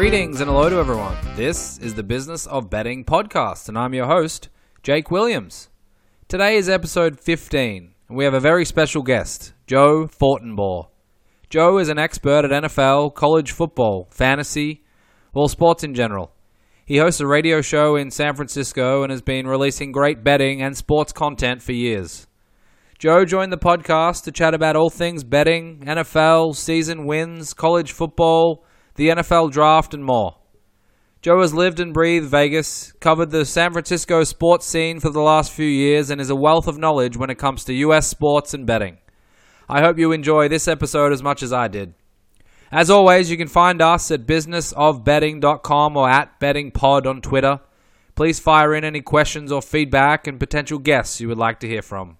Greetings and hello to everyone. This is the Business of Betting podcast, and I'm your host, Jake Williams. Today is episode 15, and we have a very special guest, Joe Fortenbaugh. Joe is an expert at NFL, college football, fantasy, well, sports in general. He hosts a radio show in San Francisco and has been releasing great betting and sports content for years. Joe joined the podcast to chat about all things betting, NFL, season wins, college football, the NFL draft, and more. Joe has lived and breathed Vegas, covered the San Francisco sports scene for the last few years, and is a wealth of knowledge when it comes to U.S. sports and betting. I hope you enjoy this episode as much as I did. As always, you can find us at businessofbetting.com or at bettingpod on Twitter. Please fire in any questions or feedback and potential guests you would like to hear from.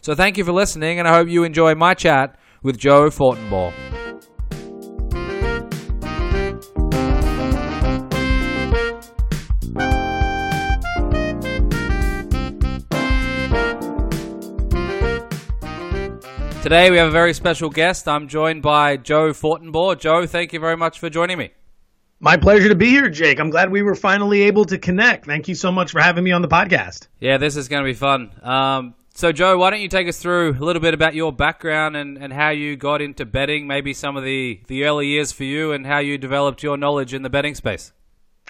So thank you for listening, and I hope you enjoy my chat with Joe Fortenbaugh. Today we have a very special guest. I'm joined by Joe Fortenbaugh. Joe, thank you very much for joining me. My pleasure to be here, Jake. I'm glad we were finally able to connect. Thank you so much for having me on the podcast. Yeah, this is going to be fun. Um, so, Joe, why don't you take us through a little bit about your background and, and how you got into betting, maybe some of the, the early years for you, and how you developed your knowledge in the betting space?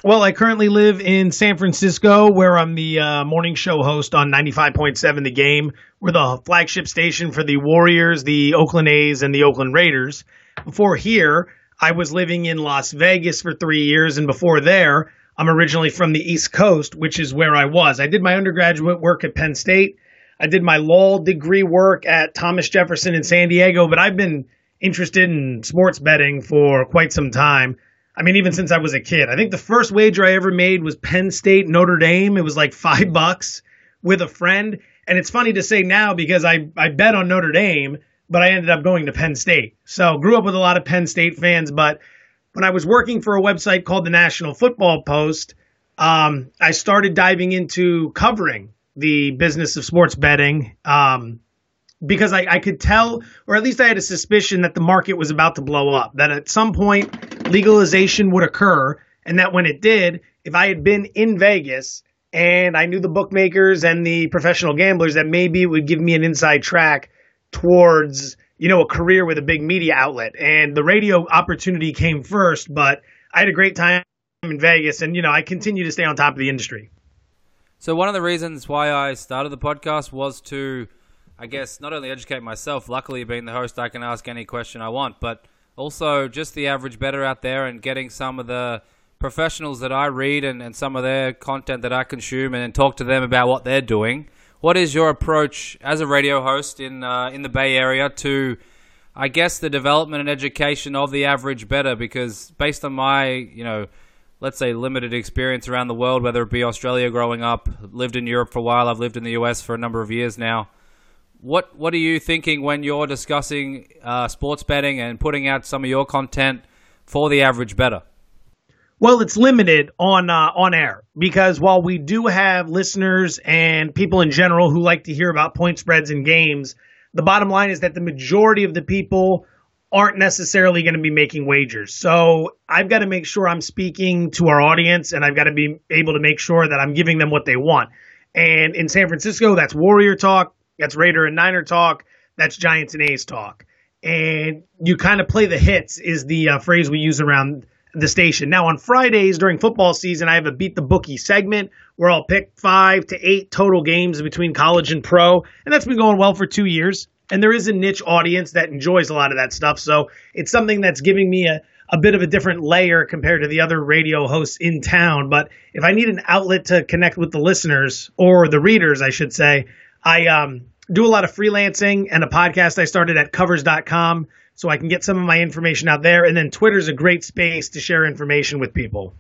Well, I currently live in San Francisco, where I'm the uh, morning show host on 95.7 The Game. We're the flagship station for the Warriors, the Oakland A's, and the Oakland Raiders. Before here, I was living in Las Vegas for three years, and before there, I'm originally from the East Coast, which is where I was. I did my undergraduate work at Penn State. I did my law degree work at Thomas Jefferson in San Diego, but I've been interested in sports betting for quite some time. I mean, even since I was a kid. I think the first wager I ever made was Penn State Notre Dame. It was like five bucks with a friend. And it's funny to say now because I, I bet on Notre Dame, but I ended up going to Penn State. So grew up with a lot of Penn State fans. But when I was working for a website called the National Football Post, um, I started diving into covering the business of sports betting. Um, because I, I could tell, or at least I had a suspicion that the market was about to blow up, that at some point legalization would occur, and that when it did, if I had been in Vegas and I knew the bookmakers and the professional gamblers, that maybe it would give me an inside track towards, you know, a career with a big media outlet. And the radio opportunity came first, but I had a great time in Vegas, and, you know, I continue to stay on top of the industry. So, one of the reasons why I started the podcast was to I guess, not only educate myself, luckily being the host, I can ask any question I want, but also just the average bettor out there and getting some of the professionals that I read and, and some of their content that I consume and, and talk to them about what they're doing. What is your approach as a radio host in uh, in the Bay Area to, I guess, the development and education of the average bettor? Because based on my, you know, let's say limited experience around the world, whether it be Australia growing up, lived in Europe for a while, I've lived in the US for a number of years now what what are you thinking when you're discussing uh, sports betting and putting out some of your content for the average bettor? Well, it's limited on uh, on air because while we do have listeners and people in general who like to hear about point spreads and games, the bottom line is that the majority of the people aren't necessarily going to be making wagers. So I've got to make sure I'm speaking to our audience and I've got to be able to make sure that I'm giving them what they want. And in San Francisco, that's Warrior Talk. That's Raider and Niner talk. That's Giants and A's talk. And you kind of play the hits is the uh, phrase we use around the station. Now on Fridays during football season, I have a beat the bookie segment where I'll pick five to eight total games between college and pro, and that's been going well for two years. And there is a niche audience that enjoys a lot of that stuff, so it's something that's giving me a a bit of a different layer compared to the other radio hosts in town. But if I need an outlet to connect with the listeners or the readers, I should say, I um, do a lot of freelancing and a podcast I started at covers.com so I can get some of my information out there. And then Twitter's a great space to share information with people.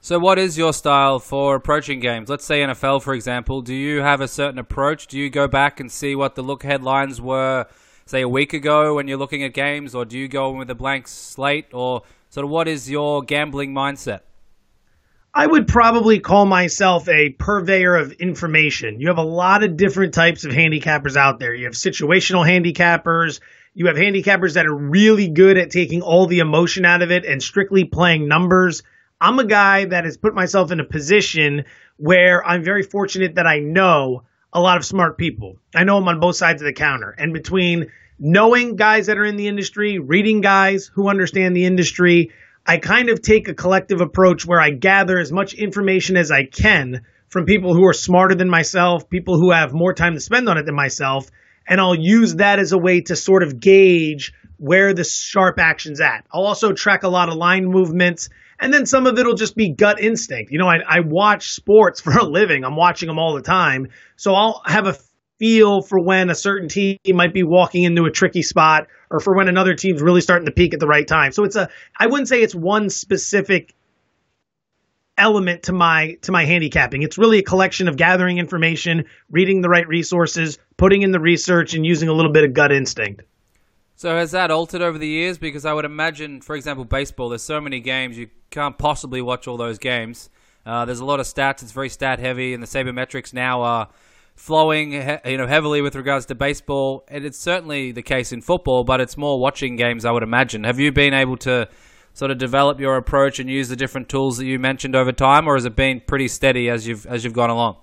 So, what is your style for approaching games? Let's say NFL, for example. Do you have a certain approach? Do you go back and see what the look headlines were, say, a week ago when you're looking at games, or do you go in with a blank slate? Or sort of what is your gambling mindset? I would probably call myself a purveyor of information. You have a lot of different types of handicappers out there. You have situational handicappers, You have handicappers that are really good at taking all the emotion out of it and strictly playing numbers. I'm a guy that has put myself in a position where I'm very fortunate that I know a lot of smart people. I know them on both sides of the counter. And between knowing guys that are in the industry, reading guys who understand the industry, I kind of take a collective approach where I gather as much information as I can from people who are smarter than myself, people who have more time to spend on it than myself, and I'll use that as a way to sort of gauge where the sharp action's at. I'll also track a lot of line movements, and then some of it'll just be gut instinct. You know, I, I watch sports for a living, I'm watching them all the time, so I'll have a feel for when a certain team might be walking into a tricky spot or for when another team's really starting to peak at the right time. So it's a I wouldn't say it's one specific element to my to my handicapping. It's really a collection of gathering information, reading the right resources, putting in the research and using a little bit of gut instinct. So has that altered over the years? Because I would imagine, for example, baseball. There's so many games you can't possibly watch all those games. Uh, there's a lot of stats. It's very stat heavy, and the sabermetrics now are flowing, you know, heavily with regards to baseball, and it's certainly the case in football. But it's more watching games, I would imagine. Have you been able to sort of develop your approach and use the different tools that you mentioned over time, or has it been pretty steady as you've as you've gone along?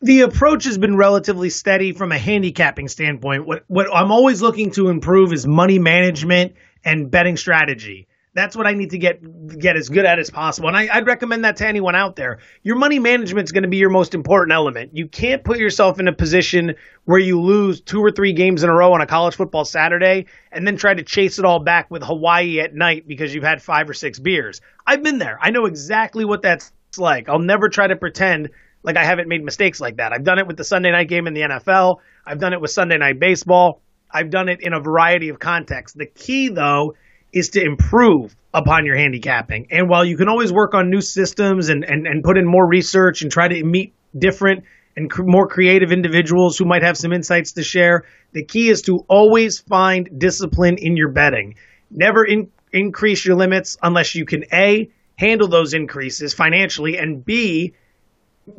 The approach has been relatively steady from a handicapping standpoint. What what I'm always looking to improve is money management and betting strategy. That's what I need to get get as good at as possible. And I, would recommend that to anyone out there. Your money management is going to be your most important element. You can't put yourself in a position where you lose two or three games in a row on a college football Saturday and then try to chase it all back with Hawaii at night because you've had five or six beers. I've been there. I know exactly what that's like. I'll never try to pretend like I haven't made mistakes like that. I've done it with the Sunday night game in the NFL. I've done it with Sunday night baseball. I've done it in a variety of contexts. The key, though, is to improve upon your handicapping. And while you can always work on new systems and, and, and put in more research and try to meet different and cr- more creative individuals who might have some insights to share, the key is to always find discipline in your betting. Never in- increase your limits unless you can A, handle those increases financially, and B,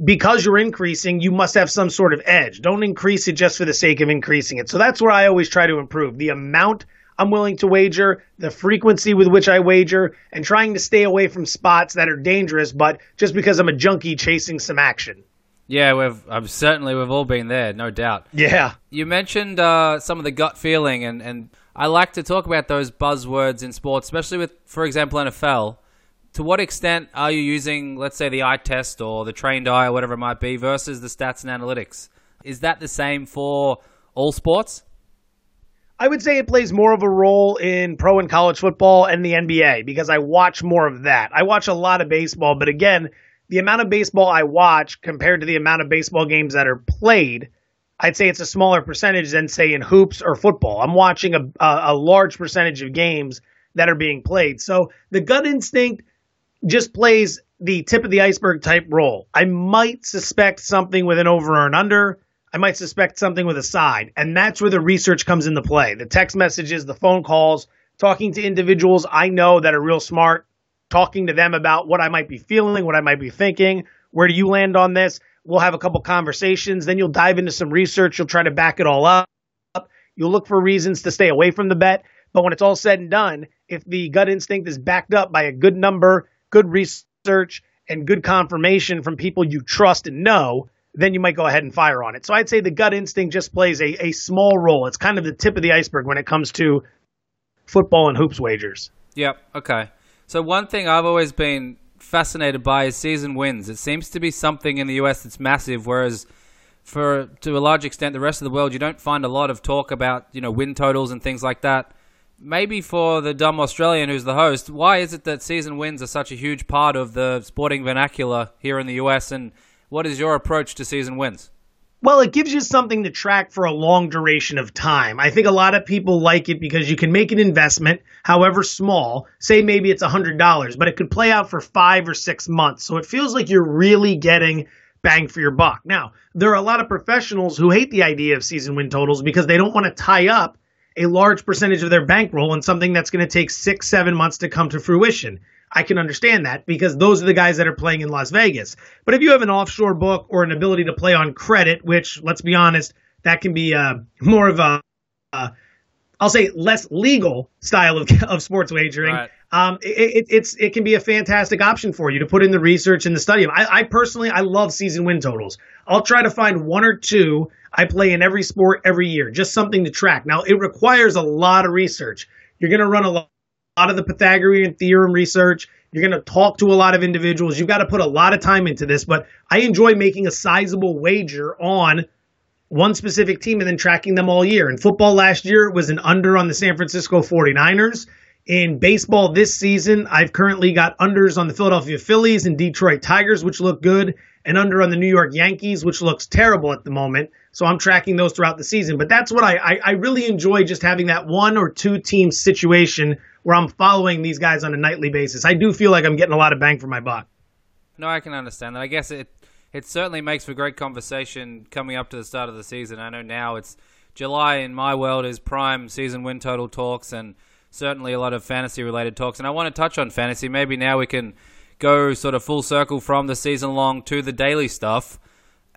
because you're increasing, you must have some sort of edge. Don't increase it just for the sake of increasing it. So that's where I always try to improve the amount I'm willing to wager, the frequency with which I wager, and trying to stay away from spots that are dangerous, but just because I'm a junkie chasing some action. Yeah, we've I'm certainly we've all been there, no doubt. Yeah. You mentioned uh, some of the gut feeling, and, and I like to talk about those buzzwords in sports, especially with, for example, NFL. To what extent are you using, let's say, the eye test or the trained eye or whatever it might be, versus the stats and analytics? Is that the same for all sports? I would say it plays more of a role in pro and college football and the NBA because I watch more of that. I watch a lot of baseball, but again, the amount of baseball I watch compared to the amount of baseball games that are played, I'd say it's a smaller percentage than say in hoops or football. I'm watching a, a, a large percentage of games that are being played. So the gut instinct just plays the tip of the iceberg type role. I might suspect something with an over or an under. I might suspect something with a side. And that's where the research comes into play. The text messages, the phone calls, talking to individuals I know that are real smart, talking to them about what I might be feeling, what I might be thinking. Where do you land on this? We'll have a couple conversations. Then you'll dive into some research. You'll try to back it all up. You'll look for reasons to stay away from the bet. But when it's all said and done, if the gut instinct is backed up by a good number, good research, and good confirmation from people you trust and know, then you might go ahead and fire on it. So I'd say the gut instinct just plays a, a small role. It's kind of the tip of the iceberg when it comes to football and hoops wagers. Yep. Okay. So one thing I've always been fascinated by is season wins. It seems to be something in the US that's massive, whereas for to a large extent the rest of the world you don't find a lot of talk about you know win totals and things like that. Maybe for the dumb Australian who's the host, why is it that season wins are such a huge part of the sporting vernacular here in the US and what is your approach to season wins? Well, it gives you something to track for a long duration of time. I think a lot of people like it because you can make an investment, however small, say maybe it's $100, but it could play out for five or six months. So it feels like you're really getting bang for your buck. Now, there are a lot of professionals who hate the idea of season win totals because they don't want to tie up a large percentage of their bankroll in something that's going to take six, seven months to come to fruition. I can understand that because those are the guys that are playing in Las Vegas. But if you have an offshore book or an ability to play on credit, which let's be honest, that can be uh, more of a, a I'll say less legal style of, of sports wagering, right. um, it, it, it's it can be a fantastic option for you to put in the research and the study. I, I personally I love season win totals. I'll try to find one or two I play in every sport every year, just something to track. Now it requires a lot of research. You're going to run a lot of the Pythagorean theorem research. You're going to talk to a lot of individuals. You've got to put a lot of time into this, but I enjoy making a sizable wager on one specific team and then tracking them all year. In football last year, it was an under on the San Francisco 49ers. In baseball this season, I've currently got unders on the Philadelphia Phillies and Detroit Tigers, which look good, and under on the New York Yankees, which looks terrible at the moment. So I'm tracking those throughout the season. But that's what I, I, I really enjoy just having that one or two team situation where I'm following these guys on a nightly basis. I do feel like I'm getting a lot of bang for my buck. No, I can understand that. I guess it it certainly makes for great conversation coming up to the start of the season. I know now it's July in my world is prime season win total talks and certainly a lot of fantasy related talks. And I want to touch on fantasy. Maybe now we can go sort of full circle from the season long to the daily stuff.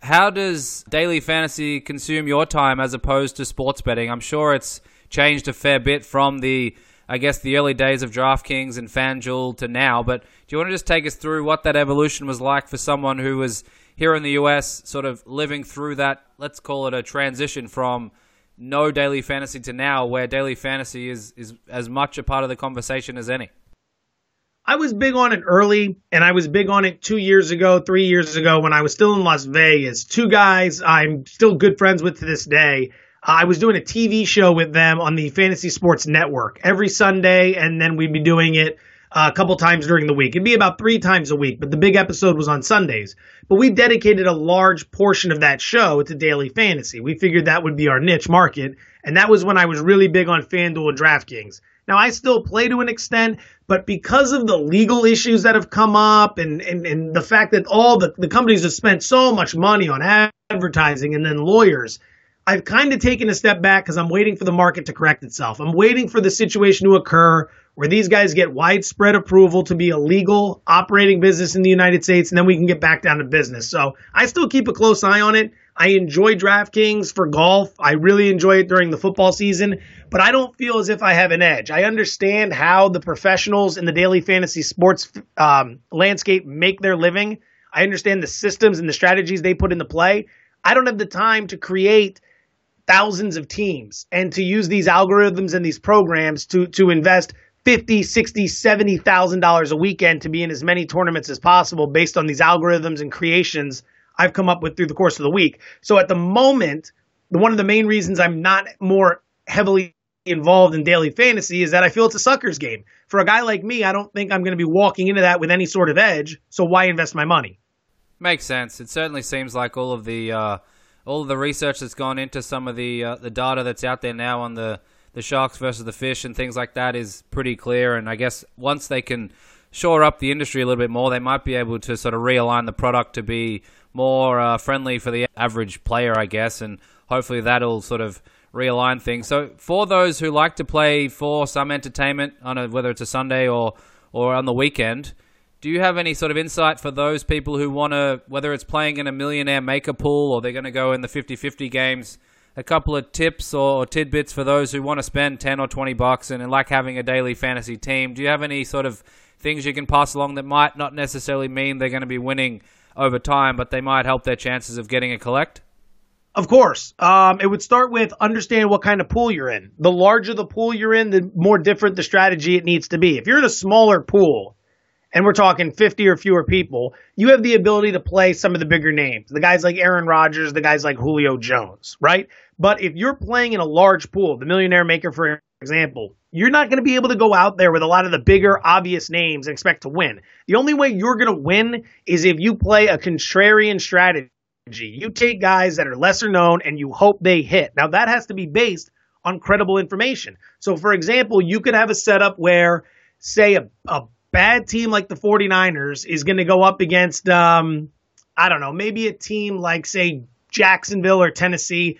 How does daily fantasy consume your time as opposed to sports betting? I'm sure it's changed a fair bit from the I guess the early days of DraftKings and FanDuel to now, but do you want to just take us through what that evolution was like for someone who was here in the US, sort of living through that, let's call it a transition from no daily fantasy to now, where daily fantasy is, is as much a part of the conversation as any? I was big on it early, and I was big on it two years ago, three years ago when I was still in Las Vegas. Two guys I'm still good friends with to this day. I was doing a TV show with them on the Fantasy Sports Network every Sunday, and then we'd be doing it uh, a couple times during the week. It'd be about three times a week, but the big episode was on Sundays. But we dedicated a large portion of that show to daily fantasy. We figured that would be our niche market, and that was when I was really big on FanDuel and DraftKings. Now, I still play to an extent, but because of the legal issues that have come up and, and, and the fact that all the, the companies have spent so much money on advertising and then lawyers, I've kind of taken a step back because I'm waiting for the market to correct itself. I'm waiting for the situation to occur where these guys get widespread approval to be a legal operating business in the United States, and then we can get back down to business. So I still keep a close eye on it. I enjoy DraftKings for golf. I really enjoy it during the football season, but I don't feel as if I have an edge. I understand how the professionals in the daily fantasy sports um, landscape make their living. I understand the systems and the strategies they put into play. I don't have the time to create thousands of teams and to use these algorithms and these programs to to invest 50, 60, 70,000 dollars a weekend to be in as many tournaments as possible based on these algorithms and creations I've come up with through the course of the week. So at the moment, one of the main reasons I'm not more heavily involved in daily fantasy is that I feel it's a sucker's game. For a guy like me, I don't think I'm going to be walking into that with any sort of edge. So why invest my money? Makes sense. It certainly seems like all of the uh, all of the research that's gone into some of the uh, the data that's out there now on the the sharks versus the fish and things like that is pretty clear. And I guess once they can shore up the industry a little bit more, they might be able to sort of realign the product to be more uh, friendly for the average player, I guess, and hopefully that'll sort of realign things. So for those who like to play for some entertainment on a, whether it's a Sunday or or on the weekend. Do you have any sort of insight for those people who want to, whether it's playing in a millionaire maker pool or they're going to go in the 50 50 games, a couple of tips or tidbits for those who want to spend 10 or 20 bucks and like having a daily fantasy team. Do you have any sort of things you can pass along that might not necessarily mean they're going to be winning over time, but they might help their chances of getting a collect? Of course. Um, it would start with understand what kind of pool you're in. The larger the pool you're in, the more different the strategy it needs to be. If you're in a smaller pool, and we're talking 50 or fewer people, you have the ability to play some of the bigger names. The guys like Aaron Rodgers, the guys like Julio Jones, right? But if you're playing in a large pool, the millionaire maker, for example, you're not going to be able to go out there with a lot of the bigger, obvious names and expect to win. The only way you're going to win is if you play a contrarian strategy. You take guys that are lesser known and you hope they hit. Now, that has to be based on credible information. So, for example, you could have a setup where, say, a, a bad team like the 49ers is going to go up against, um, I don't know, maybe a team like, say, Jacksonville or Tennessee.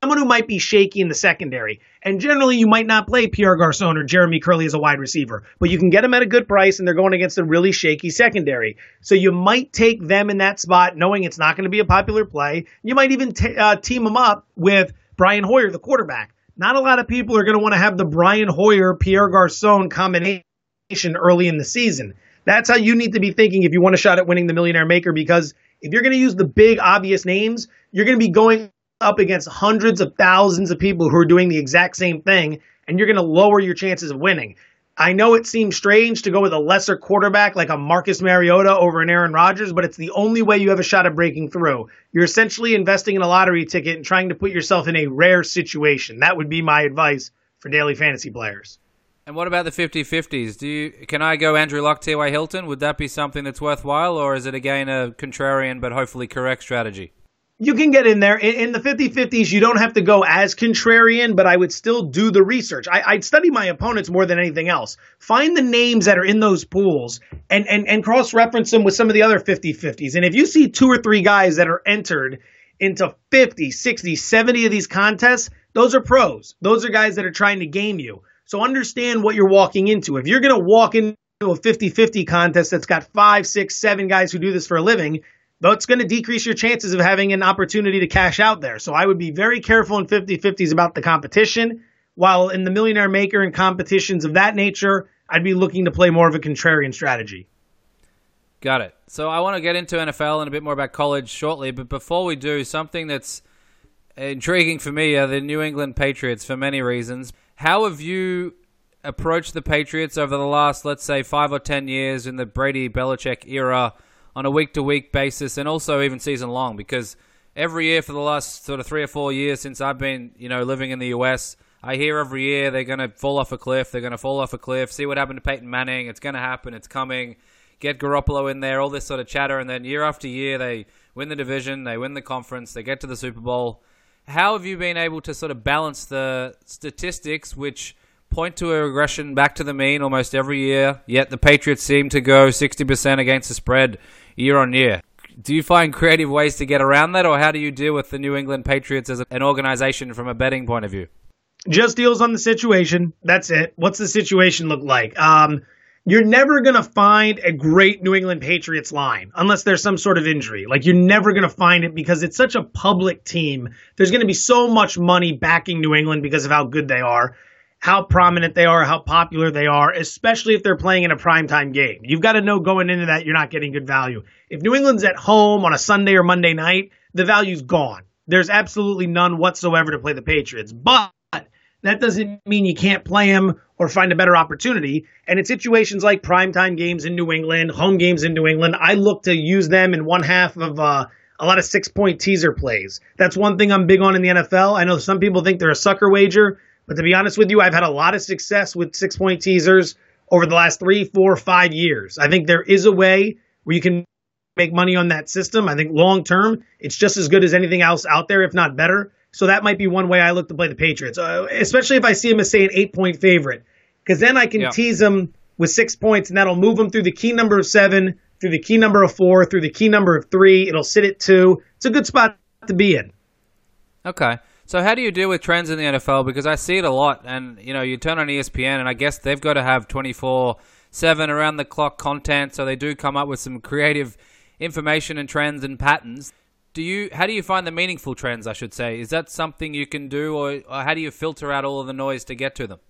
So someone who might be shaky in the secondary. And generally, you might not play Pierre Garcon or Jeremy Kerley as a wide receiver, but you can get them at a good price, and they're going against a really shaky secondary. So you might take them in that spot, knowing it's not going to be a popular play. You might even t- uh, team them up with Brian Hoyer, the quarterback. not a lot of people are going to want to have the Brian Hoyer Pierre Garcon combination early in the season. That's how you need to be thinking if you want a shot at winning the Millionaire Maker because if you're going to use the big obvious names, you're going to be going up against hundreds of thousands of people who are doing the exact same thing and you're going to lower your chances of winning. I know it seems strange to go with a lesser quarterback like a Marcus Mariota over an Aaron Rodgers, but it's the only way you have a shot at breaking through. You're essentially investing in a lottery ticket and trying to put yourself in a rare situation. That would be my advice for daily fantasy players. And what about the 50-50s? Do you can I go Andrew Luck, T.Y. Hilton? Would that be something that's worthwhile, or is it again a contrarian but hopefully correct strategy? You can get in there. In, the 50 50s you don't have to go as contrarian but i would still do the research. I, would study my opponents more than anything else. Find the names that are in those pools and, and, and cross reference them with some of the other 50 50s and if you see two or three guys that are entered into 50 60 70 of these contests those are pros. Those are guys that are trying to game you. So understand what you're walking into. If you're going to walk into a 50 50 contest that's got five six seven guys who do this for a living that's going to decrease your chances of having an opportunity to cash out there. So I would be very careful in 50 50s about the competition. While in the Millionaire Maker and competitions of that nature, I'd be looking to play more of a contrarian strategy. Got it. So I want to get into NFL and a bit more about college shortly, but before we do, something that's intriguing for me are the New England Patriots for many reasons. How have you approached the Patriots over the last, let's say, five or ten years in the Brady Belichick era? On a week to week basis and also even season long because every year for the last sort of three or four years since I've been, you know, living in the US, I hear every year they're going to fall off a cliff. They're going to fall off a cliff. See what happened to Peyton Manning. It's going to happen. It's coming. Get Garoppolo in there. All this sort of chatter, and then year after year they win the division. They win the conference. They get to the Super Bowl. How have you been able to sort of balance the statistics, which point to a regression back to the mean almost every year? Yet the Patriots seem to go sixty percent against the spread year on year. Do you find creative ways to get around that, or how do you deal with the New England Patriots as an organization from a betting point of view? Just deals on the situation. That's it. What's the situation look like? Um, you're never going to find a great New England Patriots line unless there's some sort of injury. Like, you're never going to find it because it's such a public team. There's going to be so much money backing New England because of how good they are how prominent they are, how popular they are, especially if they're playing in a primetime game. You've got to know going into that you're not getting good value. If New England's at home on a Sunday or Monday night, the value's gone. There's absolutely none whatsoever to play the Patriots. But that doesn't mean you can't play them or find a better opportunity. And in situations like primetime games in New England, home games in New England, I look to use them in one half of uh, a lot of six point teaser plays. That's one thing I'm big on in the NFL. I know some people think they're a sucker wager. But to be honest with you, I've had a lot of success with six point teasers over the last three, four, five years. I think there is a way where you can make money on that system. I think long term, it's just as good as anything else out there, if not better. So that might be one way I look to play the Patriots, uh, especially if I see them as, say, an eight point favorite, because then I can yeah. tease them with six points, and that'll move them through the key number of seven, through the key number of four, through the key number of three. It'll sit at two. It's a good spot to be in. Okay. So how do you deal with trends in the NFL? Because I see it a lot, and you know, you turn on ESPN, and I guess they've got to have twenty four seven around the clock content, so they do come up with some creative information and trends and patterns. Do you? How do you find the meaningful trends? I should say, is that something you can do, or, or how do you filter out all of the noise to get to them?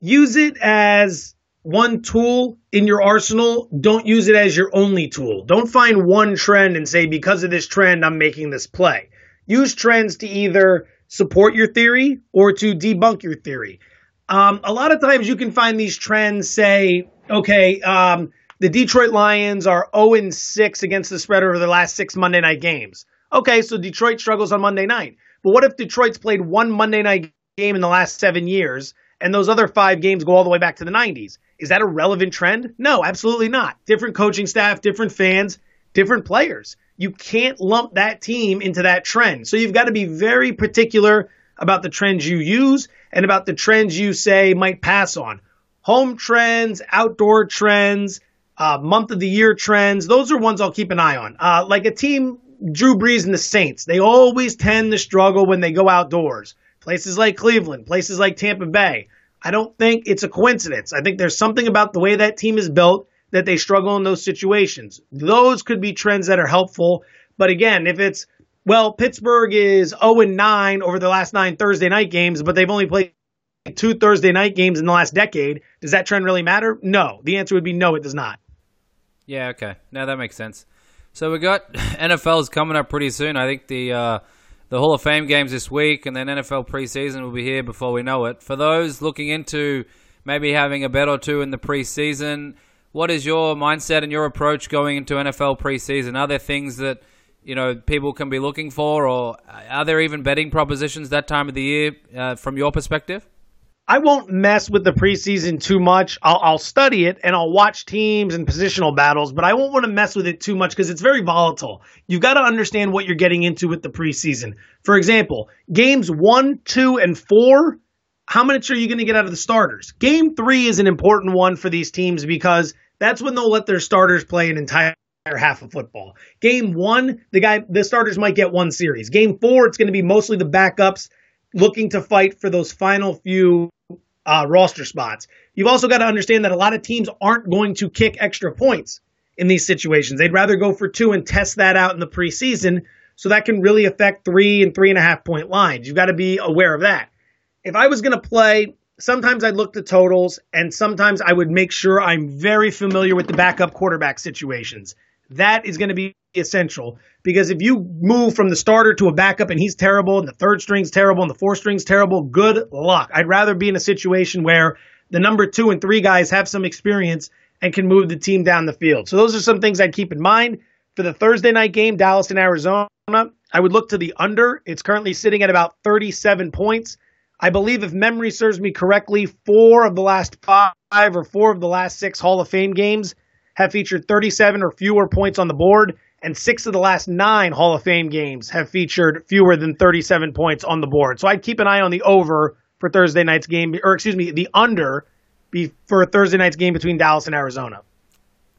Use it as one tool in your arsenal. Don't use it as your only tool. Don't find one trend and say, because of this trend, I'm making this play use trends to either support your theory or to debunk your theory. Um, a lot of times you can find these trends say, okay, um, the Detroit Lions are 0 6 against the spread over the last six Monday night games. Okay, so Detroit struggles on Monday night. But what if Detroit's played one Monday night game in the last seven years and those other five games go all the way back to the 90s? Is that a relevant trend? No, absolutely not. Different coaching staff, different fans, different players you can't lump that team into that trend. So you've got to be very particular about the trends you use and about the trends you say might pass on. Home trends, outdoor trends, uh, month of the year trends, those are ones I'll keep an eye on. Uh, like a team, Drew Brees and the Saints, they always tend to struggle when they go outdoors. Places like Cleveland, places like Tampa Bay. I don't think it's a coincidence. I think there's something about the way that team is built that they struggle in those situations. Those could be trends that are helpful. But again, if it's well, Pittsburgh is 0 and 9 over the last nine Thursday night games, but they've only played two Thursday night games in the last decade. Does that trend really matter? No. The answer would be no, it does not. Yeah, okay. Now that makes sense. So we got NFL's coming up pretty soon. I think the uh, the Hall of Fame games this week, and then NFL preseason will be here before we know it. For those looking into maybe having a bet or two in the preseason, what is your mindset and your approach going into NFL preseason? Are there things that you know people can be looking for, or are there even betting propositions that time of the year uh, from your perspective? I won't mess with the preseason too much. I'll, I'll, study it and I'll watch teams and positional battles, but I won't want to mess with it too much because it's very volatile. You've got to understand what you're getting into with the preseason. For example, games one, two, and four, how much are you going to get out of the starters? Game three is an important one for these teams because that's when they'll let their starters play an entire half of football. Game one, the guy, the starters might get one series. Game four, it's going to be mostly the backups looking to fight for those final few uh, roster spots. You've also got to understand that a lot of teams aren't going to kick extra points in these situations. They'd rather go for two and test that out in the preseason. So that can really affect three and three and a half point lines. You've got to be aware of that. If I was going to play, sometimes I'd look to totals and sometimes I would make sure I'm very familiar with the backup quarterback situations. That is going to be essential because if you move from the starter to a backup and he's terrible and the third string's terrible and the fourth string's terrible, good luck. I'd rather be in a situation where the number two and three guys have some experience and can move the team down the field. So those are some things I'd keep in mind. For the Thursday night game, Dallas and Arizona, I would look to the under. It's currently sitting at about 37 points. I believe, if memory serves me correctly, four of the last five or four of the last six Hall of Fame games have featured 37 or fewer points on the board and six of the last nine Hall of Fame games have featured fewer than 37 points on the board. So I'd keep an eye on the over for Thursday night's game, or excuse me, the under be for Thursday night's game between Dallas and Arizona.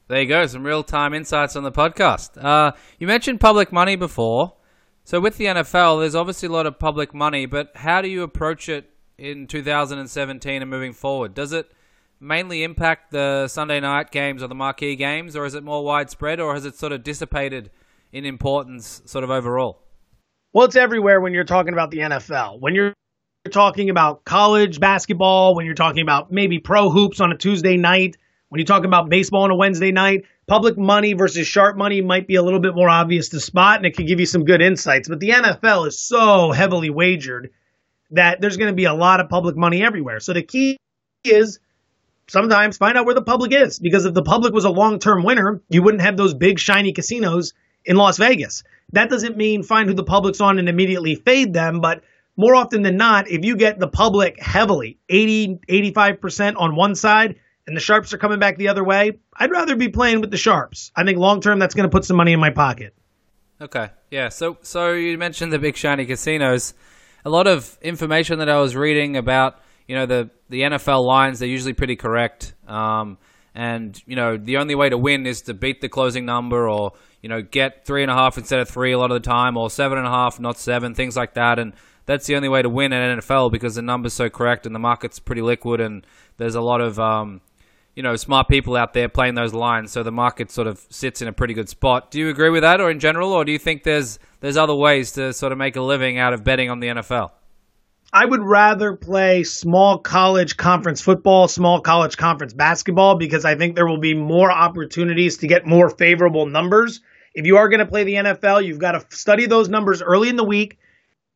There you go, some real time insights on the podcast. Uh, you mentioned public money before. So with the NFL, there's obviously a lot of public money, but how do you approach it in 2017 and moving forward? Does it mainly impact the Sunday night games or the marquee games, or is it more widespread, or has it sort of dissipated in importance sort of overall? Well, it's everywhere when you're talking about the NFL. When you're talking about college basketball, when you're talking about maybe pro hoops on a Tuesday night, when you talk about baseball on a Wednesday night, public money versus sharp money might be a little bit more obvious to spot and it could give you some good insights. But the NFL is so heavily wagered that there's going to be a lot of public money everywhere. So the key is sometimes find out where the public is because if the public was a long-term winner, you wouldn't have those big shiny casinos in Las Vegas. That doesn't mean find who the public's on and immediately fade them, but more often than not, if you get the public heavily, 80, 85% on one side and the sharps are coming back the other way, I'd rather be playing with the sharps. I think long term that's going to put some money in my pocket. Okay. Yeah. So so you mentioned the big shiny casinos. A lot of information that I was reading about you know the the NFL lines they're usually pretty correct. Um, and you know the only way to win is to beat the closing number, or you know get three and a half instead of three a lot of the time, or seven and a half, not seven, things like that. And that's the only way to win in NFL because the number's so correct and the market's pretty liquid, and there's a lot of um, you know smart people out there playing those lines, so the market sort of sits in a pretty good spot. Do you agree with that, or in general, or do you think there's there's other ways to sort of make a living out of betting on the NFL? I would rather play small college conference football, small college conference basketball, because I think there will be more opportunities to get more favorable numbers. If you are going to play the NFL, you've got to study those numbers early in the week.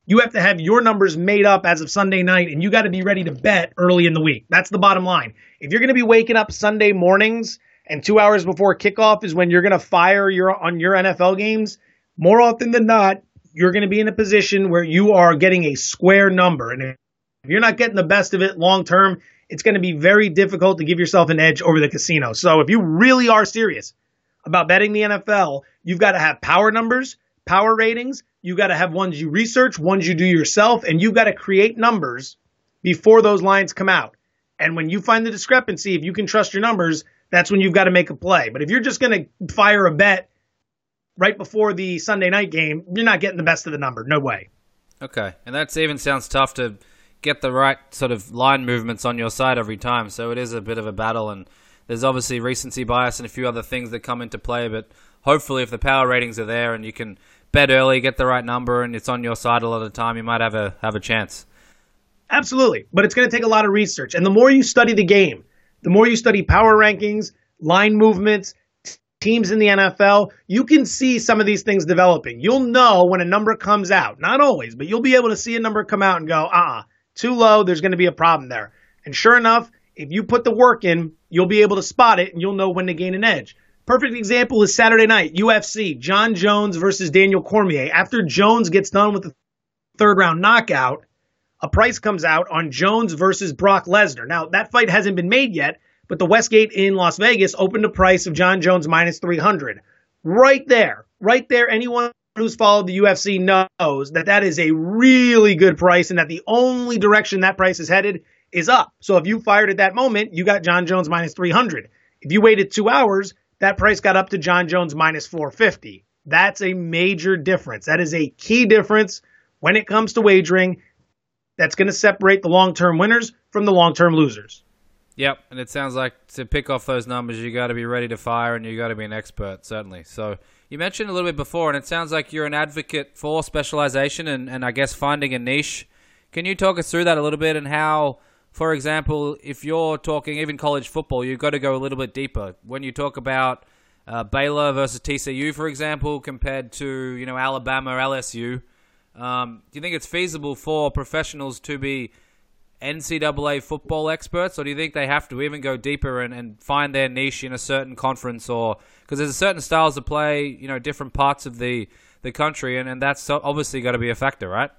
You have to have your numbers made up as of Sunday night, and you got to be ready to bet early in the week. That's the bottom line. If you're going to be waking up Sunday mornings and two hours before kickoff is when you're going to fire your on your NFL games, more often than not, you're going to be in a position where you are getting a square number. And if you're not getting the best of it long term, it's going to be very difficult to give yourself an edge over the casino. So if you really are serious about betting the NFL, you've got to have power numbers, power ratings. You've got to have ones you research, ones you do yourself, and you've got to create numbers before those lines come out. And when you find the discrepancy, if you can trust your numbers, that's when you've got to make a play. But if you're just going to fire a bet right before the Sunday night game, you're not getting the best of the number. No way. Okay, and that even sounds tough to get the right sort of line movements on your side every time. So it is a bit of a battle, and there's obviously recency bias and a few other things that come into play. But hopefully, if the power ratings are there and you can bet early, get the right number, and it's on your side a lot of the time, you might have a have a chance. Absolutely, but it's going to take a lot of research, and the more you study the game, the more you study power rankings, line movements, teams in the NFL, you can see some of these things developing. You'll know when a number comes out. Not always, but you'll be able to see a number come out and go, uh uh too low, there's going to be a problem there. And sure enough, if you put the work in, you'll be able to spot it and you'll know when to gain an edge. Perfect example is Saturday night, UFC, Jon Jones versus Daniel Cormier. After Jones gets done with the third round knockout, a price comes out on Jones versus Brock Lesnar. Now, that fight hasn't been made yet, but the Westgate in Las Vegas opened a price of Jon Jones minus 300. Right there, right there, anyone who's followed the UFC knows that that is a really good price and that the only direction that price is headed is up. So if you fired at that moment, you got Jon Jones minus 300. If you waited two hours, that price got up to Jon Jones minus 450. That's a major difference. That is a key difference when it comes to wagering. That's going to separate the long term winners from the long term losers. Yep, and it sounds like to pick off those numbers, you got to be ready to fire, and you got to be an expert, certainly. So you mentioned a little bit before, and it sounds like you're an advocate for specialization and, and I guess finding a niche. Can you talk us through that a little bit and how, for example, if you're talking even college football, you've got to go a little bit deeper. When you talk about uh, Baylor versus TCU, for example, compared to you know Alabama, or LSU, um, do you think it's feasible for professionals to be NCAA football experts, or do you think they have to even go deeper and, and find their niche in a certain conference, or because there's certain styles of play, you know, different parts of the the country, and, and that's obviously got to be a factor, right?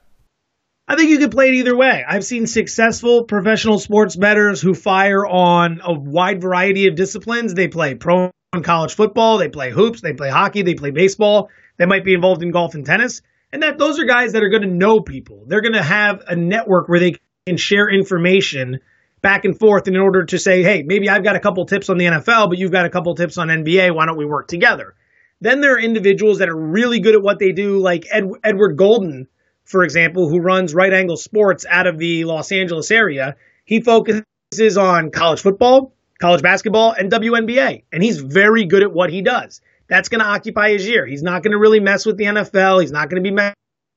I think you could play it either way. I've seen successful professional sports bettors who fire on a wide variety of disciplines. They play pro and college football, they play hoops, they play hockey, they play baseball, they might be involved in golf and tennis. And that those are guys that are going to know people. They're going to have a network where they can share information back and forth in order to say, hey, maybe I've got a couple tips on the NFL, but you've got a couple tips on NBA. Why don't we work together? Then there are individuals that are really good at what they do, like Ed, Edward Golden, for example, who runs Right Angle Sports out of the Los Angeles area. He focuses on college football, college basketball, and WNBA, and he's very good at what he does. That's going to occupy his year. He's not going to really mess with the NFL. He's not going to be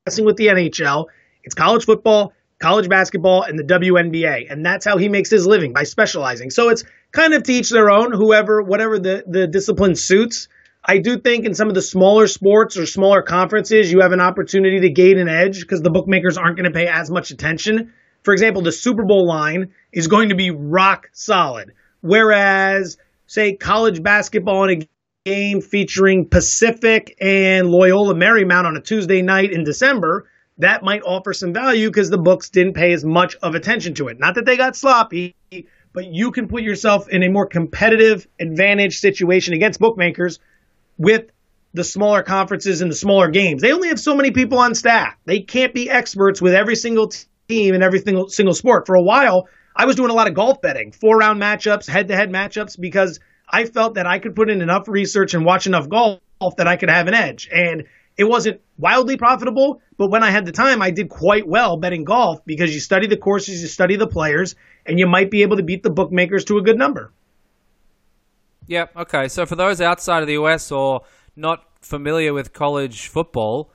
messing with the NHL. It's college football college basketball, and the WNBA. And that's how he makes his living by specializing. So it's kind of to each their own, whoever, whatever the, the discipline suits. I do think in some of the smaller sports or smaller conferences, you have an opportunity to gain an edge because the bookmakers aren't going to pay as much attention. For example, the Super Bowl line is going to be rock solid. Whereas, say, college basketball in a game featuring Pacific and Loyola Marymount on a Tuesday night in December that might offer some value because the books didn't pay as much of attention to it. Not that they got sloppy, but you can put yourself in a more competitive advantage situation against bookmakers with the smaller conferences and the smaller games. They only have so many people on staff. They can't be experts with every single team and every single single sport. For a while, I was doing a lot of golf betting, four round matchups, head to head matchups, because I felt that I could put in enough research and watch enough golf that I could have an edge. And it wasn't wildly profitable, but when I had the time, I did quite well betting golf because you study the courses, you study the players, and you might be able to beat the bookmakers to a good number. Yep. Okay. So for those outside of the US or not familiar with college football,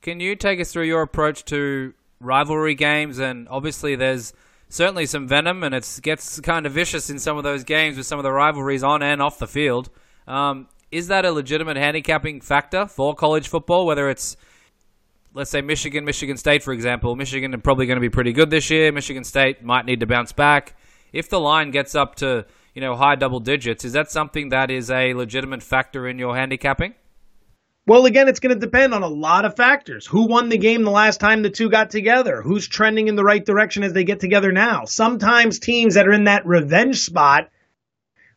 can you take us through your approach to rivalry games? And obviously, there's certainly some venom, and it gets kind of vicious in some of those games with some of the rivalries on and off the field. Um, is that a legitimate handicapping factor for college football? Whether it's let's say Michigan, Michigan State, for example. Michigan are probably going to be pretty good this year. Michigan State might need to bounce back. If the line gets up to you know high double digits, is that something that is a legitimate factor in your handicapping? Well, again, it's going to depend on a lot of factors. Who won the game the last time the two got together? Who's trending in the right direction as they get together now? Sometimes teams that are in that revenge spot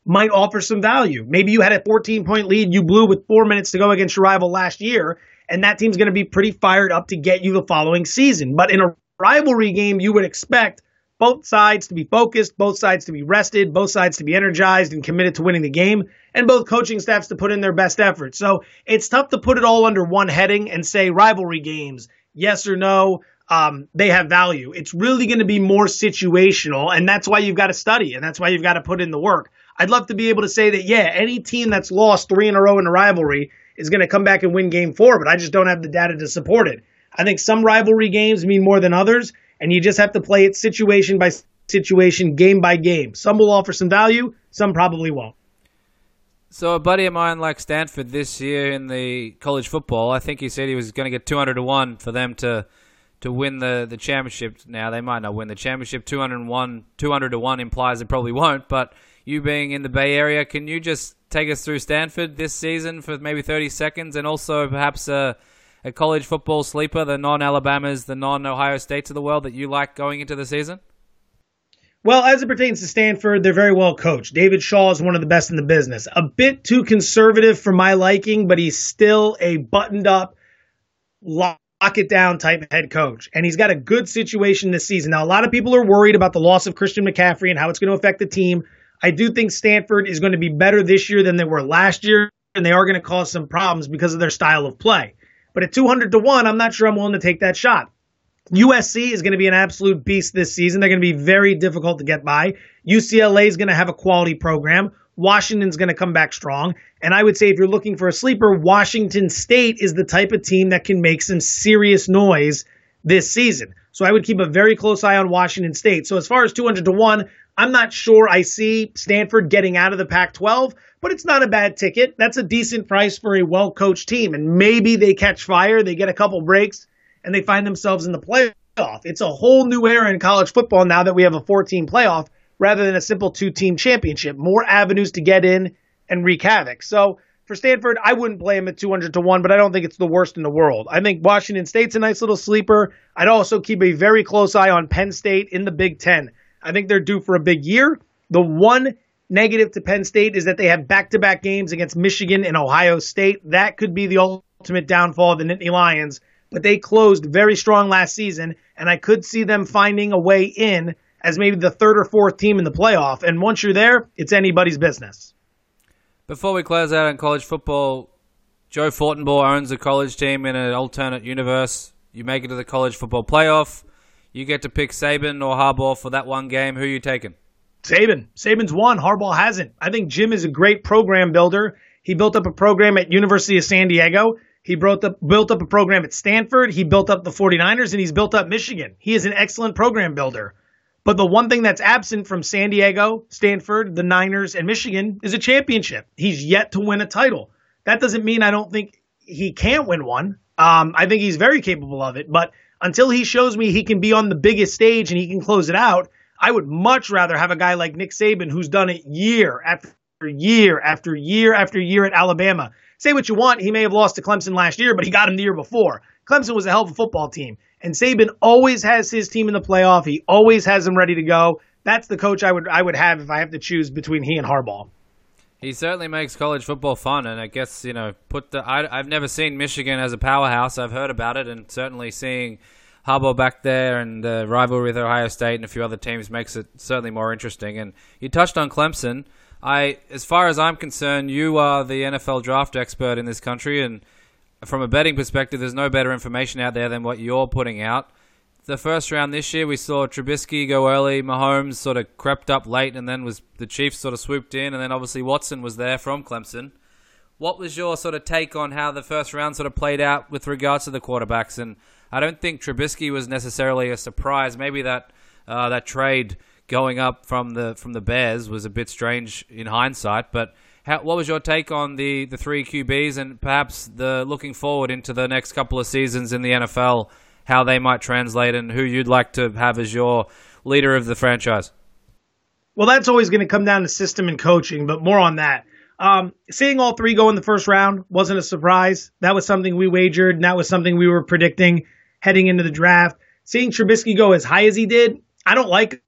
might offer some value. Maybe you had a 14 point lead you blew with four minutes to go against your rival last year, and that team's going to be pretty fired up to get you the following season. But in a rivalry game, you would expect both sides to be focused, both sides to be rested, both sides to be energized and committed to winning the game, and both coaching staffs to put in their best effort. So it's tough to put it all under one heading and say rivalry games, yes or no. Um, they have value. It's really going to be more situational, and that's why you've got to study, and that's why you've got to put in the work. I'd love to be able to say that, yeah, any team that's lost three in a row in a rivalry is going to come back and win game four, but I just don't have the data to support it. I think some rivalry games mean more than others, and you just have to play it situation by situation, game by game. Some will offer some value, some probably won't. So a buddy of mine like Stanford this year in the college football, I think he said he was going to get 200 to 1 for them to to win the, the championship. Now they might not win the championship. 201 200 to 1 implies they probably won't, but you being in the Bay Area, can you just take us through Stanford this season for maybe 30 seconds and also perhaps a a college football sleeper, the non-Alabamas, the non-Ohio States of the world that you like going into the season? Well, as it pertains to Stanford, they're very well coached. David Shaw is one of the best in the business. A bit too conservative for my liking, but he's still a buttoned up, lock it down type head coach. And he's got a good situation this season. Now, a lot of people are worried about the loss of Christian McCaffrey and how it's going to affect the team. I do think Stanford is going to be better this year than they were last year, and they are going to cause some problems because of their style of play. But at 200 to 1, I'm not sure I'm willing to take that shot. USC is going to be an absolute beast this season. They're going to be very difficult to get by. UCLA is going to have a quality program. Washington's going to come back strong. And I would say if you're looking for a sleeper, Washington State is the type of team that can make some serious noise this season. So I would keep a very close eye on Washington State. So as far as 200 to 1, I'm not sure I see Stanford getting out of the Pac 12, but it's not a bad ticket. That's a decent price for a well coached team. And maybe they catch fire, they get a couple breaks, and they find themselves in the playoff. It's a whole new era in college football now that we have a 14 playoff rather than a simple two team championship. More avenues to get in and wreak havoc. So for Stanford, I wouldn't play them at 200 to 1, but I don't think it's the worst in the world. I think Washington State's a nice little sleeper. I'd also keep a very close eye on Penn State in the Big Ten. I think they're due for a big year. The one negative to Penn State is that they have back to back games against Michigan and Ohio State. That could be the ultimate downfall of the Nittany Lions but they closed very strong last season, and I could see them finding a way in as maybe the third or fourth team in the playoff. And once you're there, it's anybody's business. Before we close out on college football, Joe Fortenbaugh owns a college team in an alternate universe. You make it to the college football playoff. You get to pick Saban or Harbaugh for that one game. Who are you taking? Saban. Saban's won. Harbaugh hasn't. I think Jim is a great program builder. He built up a program at University of San Diego. He built up, built up a program at Stanford. He built up the 49ers and he's built up Michigan. He is an excellent program builder. But the one thing that's absent from San Diego, Stanford, the Niners, and Michigan is a championship. He's yet to win a title. That doesn't mean I don't think he can't win one. Um, I think he's very capable of it. But until he shows me he can be on the biggest stage and he can close it out, I would much rather have a guy like Nick Saban who's done it year after year after year after year at Alabama say what you want, he may have lost to Clemson last year, but he got him the year before. Clemson was a hell of a football team. And Saban always has his team in the playoff. He always has them ready to go. That's the coach I would I would have if I have to choose between he and Harbaugh. He certainly makes college football fun, and I guess you know, put the. I, have never seen Michigan as a powerhouse. I've heard about it, and certainly seeing Harbaugh back there and the rivalry with Ohio State and a few other teams makes it certainly more interesting. And you touched on Clemson. I, as far as I'm concerned, you are the NFL draft expert in this country, and from a betting perspective, there's no better information out there than what you're putting out. The first round this year, we saw Trubisky go early, Mahomes sort of crept up late, and then was the Chiefs sort of swooped in, and then obviously Watson was there from Clemson. What was your sort of take on how the first round sort of played out with regards to the quarterbacks? And I don't think Trubisky was necessarily a surprise. Maybe that uh, that trade going up from the from the Bears was a bit strange in hindsight. But how, what was your take on the the three QBs and perhaps the looking forward into the next couple of seasons in the NFL, how they might translate and who you'd like to have as your leader of the franchise? Well, that's always going to come down to system and coaching, but more on that. Um, seeing all three go in the first round wasn't a surprise. That was something we wagered, and that was something we were predicting heading into the draft. Seeing Trubisky go as high as he did, I don't like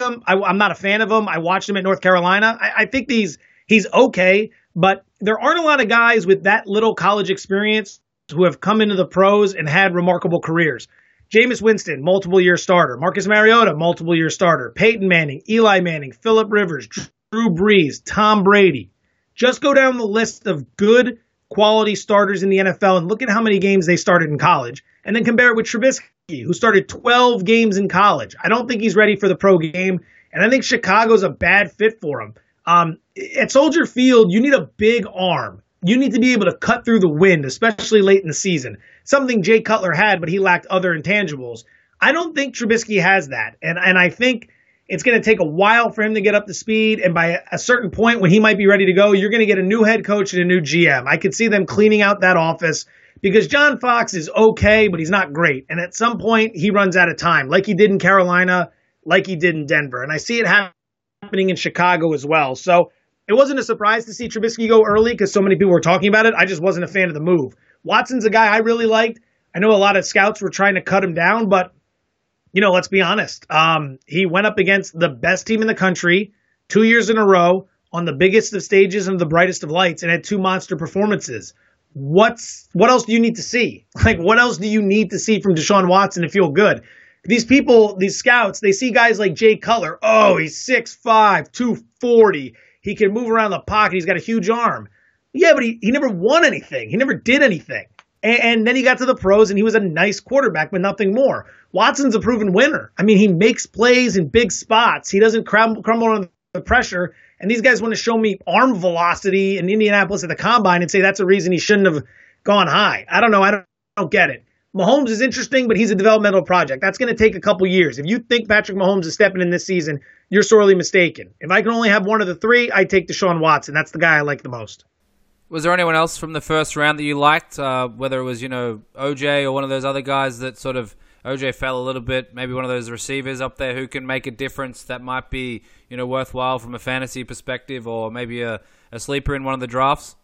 him. I, am not a fan of him. I watched him at North Carolina. I, I think he's he's okay, but there aren't a lot of guys with that little college experience who have come into the pros and had remarkable careers. Jameis Winston, multiple year starter. Marcus Mariota, multiple year starter. Peyton Manning, Eli Manning, Philip Rivers, Drew Brees, Tom Brady. Just go down the list of good quality starters in the NFL and look at how many games they started in college, and then compare it with Trubisky who started 12 games in college. I don't think he's ready for the pro game, and I think Chicago's a bad fit for him. Um, at Soldier Field, you need a big arm you need to be able to cut through the wind, especially late in the season. Something Jay Cutler had, but he lacked other intangibles. I don't think Trubisky has that. And and I think it's going to take a while for him to get up to speed. And by a certain point when he might be ready to go, you're going to get a new head coach and a new GM. I could see them cleaning out that office because John Fox is okay, but he's not great. And at some point, he runs out of time, like he did in Carolina, like he did in Denver. And I see it happening in Chicago as well. So it wasn't a surprise to see Trubisky go early because so many people were talking about it. I just wasn't a fan of the move. Watson's a guy I really liked. I know a lot of scouts were trying to cut him down, but you know, let's be honest. Um, he went up against the best team in the country two years in a row on the biggest of stages and the brightest of lights, and had two monster performances. What's what else do you need to see? Like, what else do you need to see from Deshaun Watson to feel good? These people, these scouts, they see guys like Jay Cutler. Oh, he's 6'5, 240. He can move around the pocket. He's got a huge arm. Yeah, but he, he never won anything. He never did anything. And, and then he got to the pros and he was a nice quarterback, but nothing more. Watson's a proven winner. I mean, he makes plays in big spots. He doesn't crumble, crumble under the pressure. And these guys want to show me arm velocity in Indianapolis at the combine and say that's a reason he shouldn't have gone high. I don't know. I don't, I don't get it. Mahomes is interesting, but he's a developmental project. That's going to take a couple years. If you think Patrick Mahomes is stepping in this season, you're sorely mistaken. If I can only have one of the three, I take Deshaun Watson. That's the guy I like the most. Was there anyone else from the first round that you liked? Uh, whether it was you know OJ or one of those other guys that sort of OJ fell a little bit. Maybe one of those receivers up there who can make a difference that might be you know worthwhile from a fantasy perspective, or maybe a, a sleeper in one of the drafts.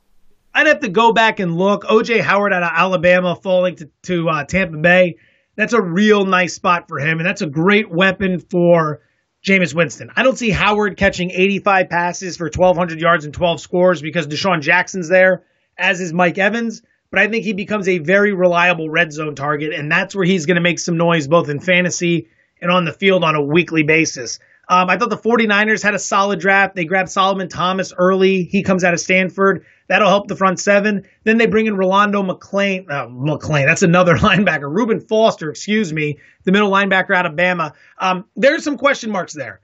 I'd have to go back and look. OJ Howard out of Alabama falling to, to uh, Tampa Bay. That's a real nice spot for him, and that's a great weapon for Jameis Winston. I don't see Howard catching 85 passes for 1,200 yards and 12 scores because DeSean Jackson's there, as is Mike Evans. But I think he becomes a very reliable red zone target, and that's where he's going to make some noise both in fantasy and on the field on a weekly basis. Um, I thought the 49ers had a solid draft. They grabbed Solomon Thomas early. He comes out of Stanford. That'll help the front seven. Then they bring in Rolando McClain. Uh, that's another linebacker. Reuben Foster, excuse me, the middle linebacker out of Bama. Um, there's some question marks there.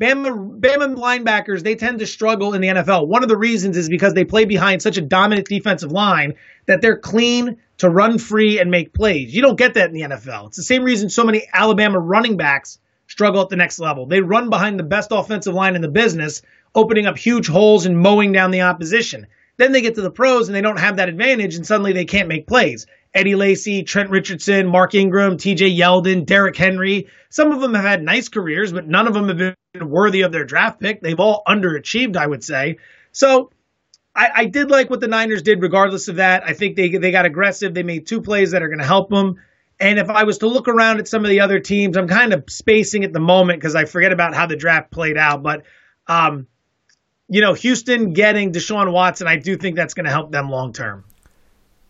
Bama, Bama linebackers, they tend to struggle in the NFL. One of the reasons is because they play behind such a dominant defensive line that they're clean to run free and make plays. You don't get that in the NFL. It's the same reason so many Alabama running backs struggle at the next level. They run behind the best offensive line in the business, opening up huge holes and mowing down the opposition. Then they get to the pros and they don't have that advantage, and suddenly they can't make plays. Eddie Lacy, Trent Richardson, Mark Ingram, TJ Yeldon, Derrick Henry. Some of them have had nice careers, but none of them have been worthy of their draft pick. They've all underachieved, I would say. So I, I did like what the Niners did, regardless of that. I think they they got aggressive. They made two plays that are going to help them. And if I was to look around at some of the other teams, I'm kind of spacing at the moment because I forget about how the draft played out. But um, you know, Houston getting Deshaun Watson, I do think that's going to help them long term.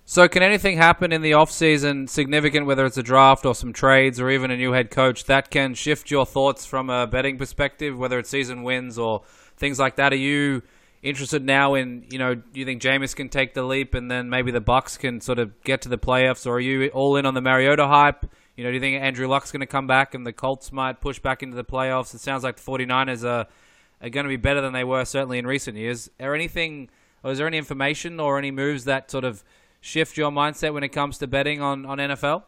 So, can anything happen in the offseason significant, whether it's a draft or some trades or even a new head coach, that can shift your thoughts from a betting perspective, whether it's season wins or things like that? Are you interested now in, you know, do you think Jameis can take the leap and then maybe the Bucs can sort of get to the playoffs, or are you all in on the Mariota hype? You know, do you think Andrew Luck's going to come back and the Colts might push back into the playoffs? It sounds like the 49ers are are going to be better than they were certainly in recent years. Are anything, or is there any information or any moves that sort of shift your mindset when it comes to betting on, on NFL?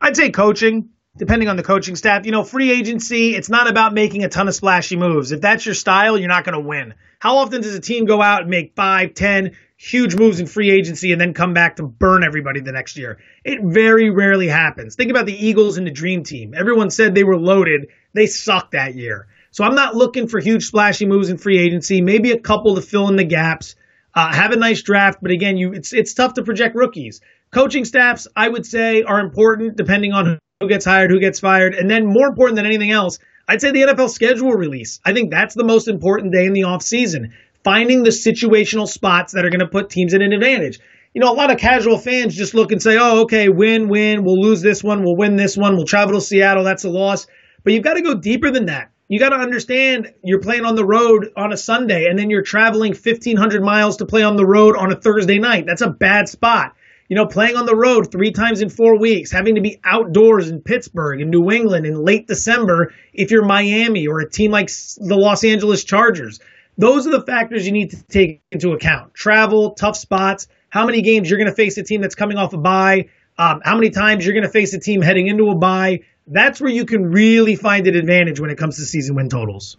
I'd say coaching, depending on the coaching staff. You know, free agency, it's not about making a ton of splashy moves. If that's your style, you're not going to win. How often does a team go out and make five, ten huge moves in free agency and then come back to burn everybody the next year? It very rarely happens. Think about the Eagles and the Dream Team. Everyone said they were loaded. They sucked that year. So I'm not looking for huge splashy moves in free agency. Maybe a couple to fill in the gaps. Uh, have a nice draft, but again, you it's it's tough to project rookies. Coaching staffs, I would say, are important depending on who gets hired, who gets fired, and then more important than anything else, I'd say the NFL schedule release. I think that's the most important day in the offseason. Finding the situational spots that are going to put teams in an advantage. You know, a lot of casual fans just look and say, oh, okay, win, win, we'll lose this one, we'll win this one, we'll travel to Seattle, that's a loss. But you've got to go deeper than that you got to understand you're playing on the road on a Sunday and then you're traveling 1,500 miles to play on the road on a Thursday night. That's a bad spot. You know, playing on the road three times in four weeks, having to be outdoors in Pittsburgh and New England in late December if you're Miami or a team like the Los Angeles Chargers. Those are the factors you need to take into account. Travel, tough spots, how many games you're going to face a team that's coming off a bye, um, how many times you're going to face a team heading into a bye. That's where you can really find an advantage when it comes to season win totals.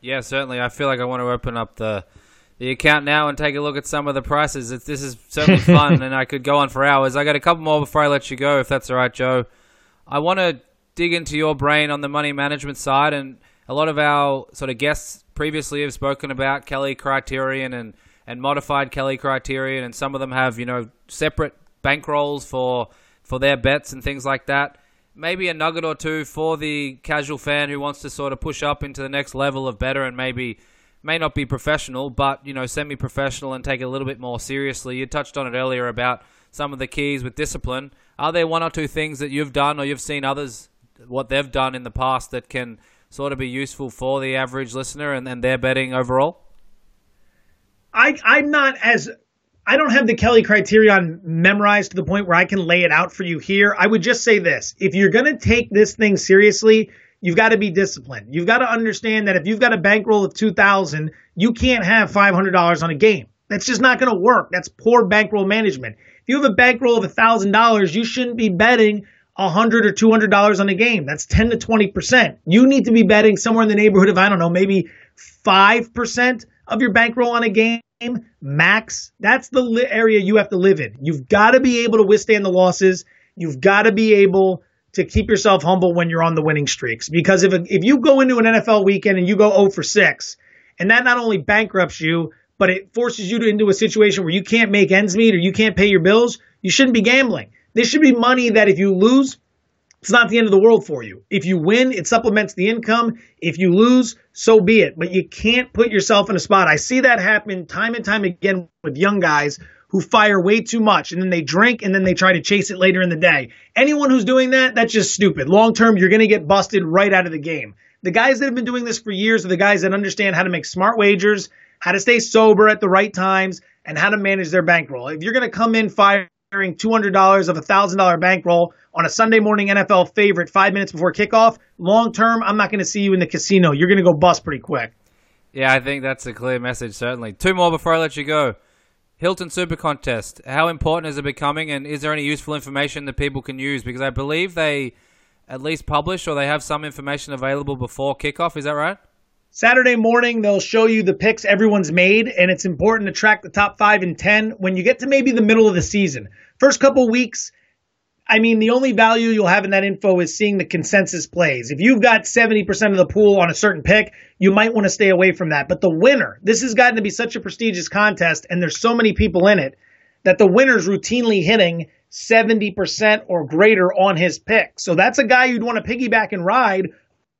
Yeah, certainly. I feel like I want to open up the the account now and take a look at some of the prices. It's, this is certainly fun, and I could go on for hours. I got a couple more before I let you go, if that's all right, Joe. I want to dig into your brain on the money management side, and a lot of our sort of guests previously have spoken about Kelly Criterion and and modified Kelly Criterion, and some of them have you know separate bankrolls for for their bets and things like that. Maybe a nugget or two for the casual fan who wants to sort of push up into the next level of better and maybe may not be professional, but you know, semi-professional and take it a little bit more seriously. You touched on it earlier about some of the keys with discipline. Are there one or two things that you've done or you've seen others what they've done in the past that can sort of be useful for the average listener and, and their betting overall? I I'm not as I don't have the Kelly criterion memorized to the point where I can lay it out for you here. I would just say this. If you're going to take this thing seriously, You've got to be disciplined. You've got to understand that if you've got a bankroll of 2000, you can't have $500 on a game. That's just not going to work. That's poor bankroll management. If you have a bankroll of $1,000, you shouldn't be betting $100 or $200 on a game. That's 10 to 20%. You need to be betting somewhere in the neighborhood of I don't know, maybe 5% of your bankroll on a game max. That's the li- area you have to live in. You've got to be able to withstand the losses. You've got to be able to keep yourself humble when you're on the winning streaks. Because if if you go into an NFL weekend and you go 0 for 6, and that not only bankrupts you, but it forces you to, into a situation where you can't make ends meet or you can't pay your bills, you shouldn't be gambling. This should be money that if you lose, it's not the end of the world for you. If you win, it supplements the income. If you lose, so be it. But you can't put yourself in a spot. I see that happen time and time again with young guys who fire way too much and then they drink and then they try to chase it later in the day. Anyone who's doing that, that's just stupid. Long term, you're going to get busted right out of the game. The guys that have been doing this for years are the guys that understand how to make smart wagers, how to stay sober at the right times, and how to manage their bankroll. If you're going to come in firing $200 of a $1,000 bankroll on a Sunday morning NFL favorite five minutes before kickoff, long term, I'm not going to see you in the casino. You're going to go bust pretty quick. Yeah, I think that's a clear message, certainly. Two more before I let you go. Hilton Super Contest. How important is it becoming, and is there any useful information that people can use? Because I believe they at least publish or they have some information available before kickoff. Is that right? Saturday morning, they'll show you the picks everyone's made, and it's important to track the top five and 10 when you get to maybe the middle of the season. First couple weeks, I mean, the only value you'll have in that info is seeing the consensus plays. If you've got 70% of the pool on a certain pick, you might want to stay away from that. But the winner, this has gotten to be such a prestigious contest, and there's so many people in it that the winner's routinely hitting 70% or greater on his pick. So that's a guy you'd want to piggyback and ride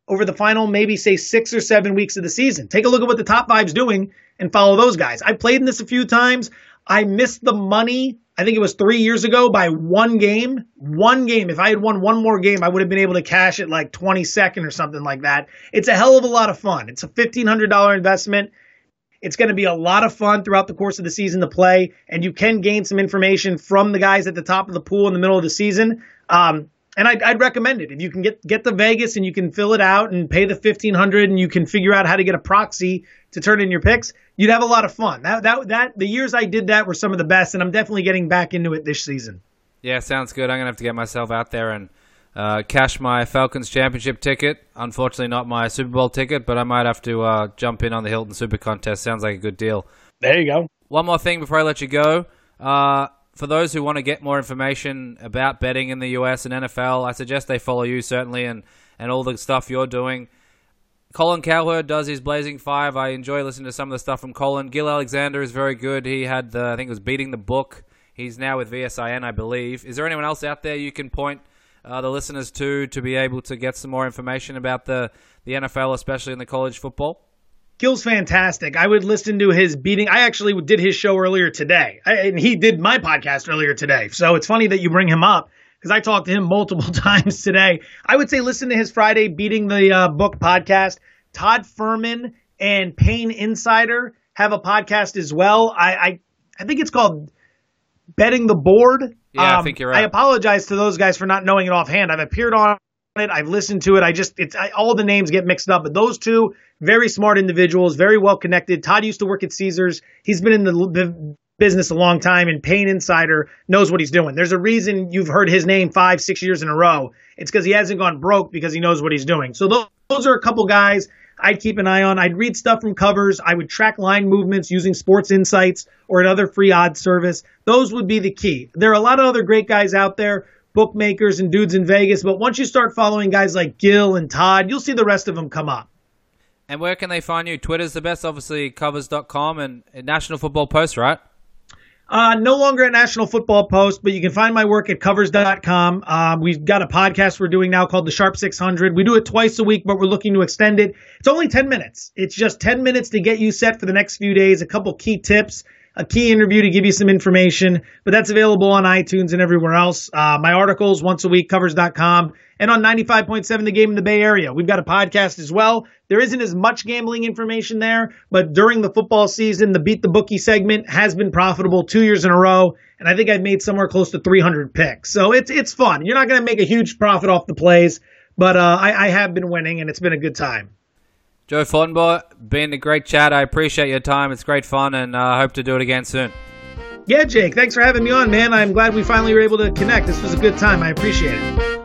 over the final, maybe say six or seven weeks of the season. Take a look at what the top five's doing and follow those guys. I played in this a few times. I missed the money I think it was three years ago by one game. One game. If I had won one more game, I would have been able to cash it like 22nd or something like that. It's a hell of a lot of fun. It's a $1,500 investment. It's going to be a lot of fun throughout the course of the season to play, and you can gain some information from the guys at the top of the pool in the middle of the season. Um, and I'd, I'd, recommend it if you can get get the Vegas and you can fill it out and pay the fifteen hundred and you can figure out how to get a proxy to turn in your picks. You'd have a lot of fun. That that that the years I did that were some of the best, and I'm definitely getting back into it this season. Yeah, sounds good. I'm gonna have to get myself out there and uh, cash my Falcons championship ticket. Unfortunately, not my Super Bowl ticket, but I might have to uh, jump in on the Hilton Super Contest. Sounds like a good deal. There you go. One more thing before I let you go. Uh, for those who want to get more information about betting in the US and NFL, I suggest they follow you certainly and, and all the stuff you're doing. Colin Cowherd does his Blazing Five. I enjoy listening to some of the stuff from Colin. Gill Alexander is very good. He had the, I think it was Beating the Book. He's now with VSIN, I believe. Is there anyone else out there you can point uh, the listeners to to be able to get some more information about the, the NFL, especially in the college football? Gill's fantastic. I would listen to his beating. I actually did his show earlier today, I, and he did my podcast earlier today. So it's funny that you bring him up because I talked to him multiple times today. I would say listen to his Friday Beating the uh, Book podcast. Todd Fuhrman and Payne Insider have a podcast as well. I, I, I think it's called Betting the Board. Yeah, um, I think you're right. I apologize to those guys for not knowing it offhand. I've appeared on it. I've listened to it. I just it's I, all the names get mixed up, but those two very smart individuals, very well connected. Todd used to work at Caesars. He's been in the, the business a long time, and Payne Insider knows what he's doing. There's a reason you've heard his name five, six years in a row. It's because he hasn't gone broke because he knows what he's doing. So those, those are a couple guys I'd keep an eye on. I'd read stuff from covers. I would track line movements using Sports Insights or another free odds service. Those would be the key. There are a lot of other great guys out there, bookmakers and dudes in Vegas, but once you start following guys like Gill and Todd, you'll see the rest of them come up. And where can they find you? Twitter's the best, obviously, covers.com and National Football Post, right? Uh, no longer at National Football Post, but you can find my work at covers.com. Uh, we've got a podcast we're doing now called The Sharp 600. We do it twice a week, but we're looking to extend it. It's only 10 minutes. It's just 10 minutes to get you set for the next few days, a couple key tips, a key interview to give you some information, but that's available on iTunes and everywhere else. Uh, my articles once a week, covers.com, and on 95.7 The Game in the Bay Area. We've got a podcast as well. There isn't as much gambling information there, but during the football season, the Beat the Bookie segment has been profitable two years in a row, and I think I've made somewhere close to 300 picks. So it's it's fun. You're not going to make a huge profit off the plays, but uh, I, I have been winning, and it's been a good time. Joe Fortenbaugh, been a great chat. I appreciate your time. It's great fun, and I uh, hope to do it again soon. Yeah, Jake, thanks for having me on, man. I'm glad we finally were able to connect. This was a good time. I appreciate it.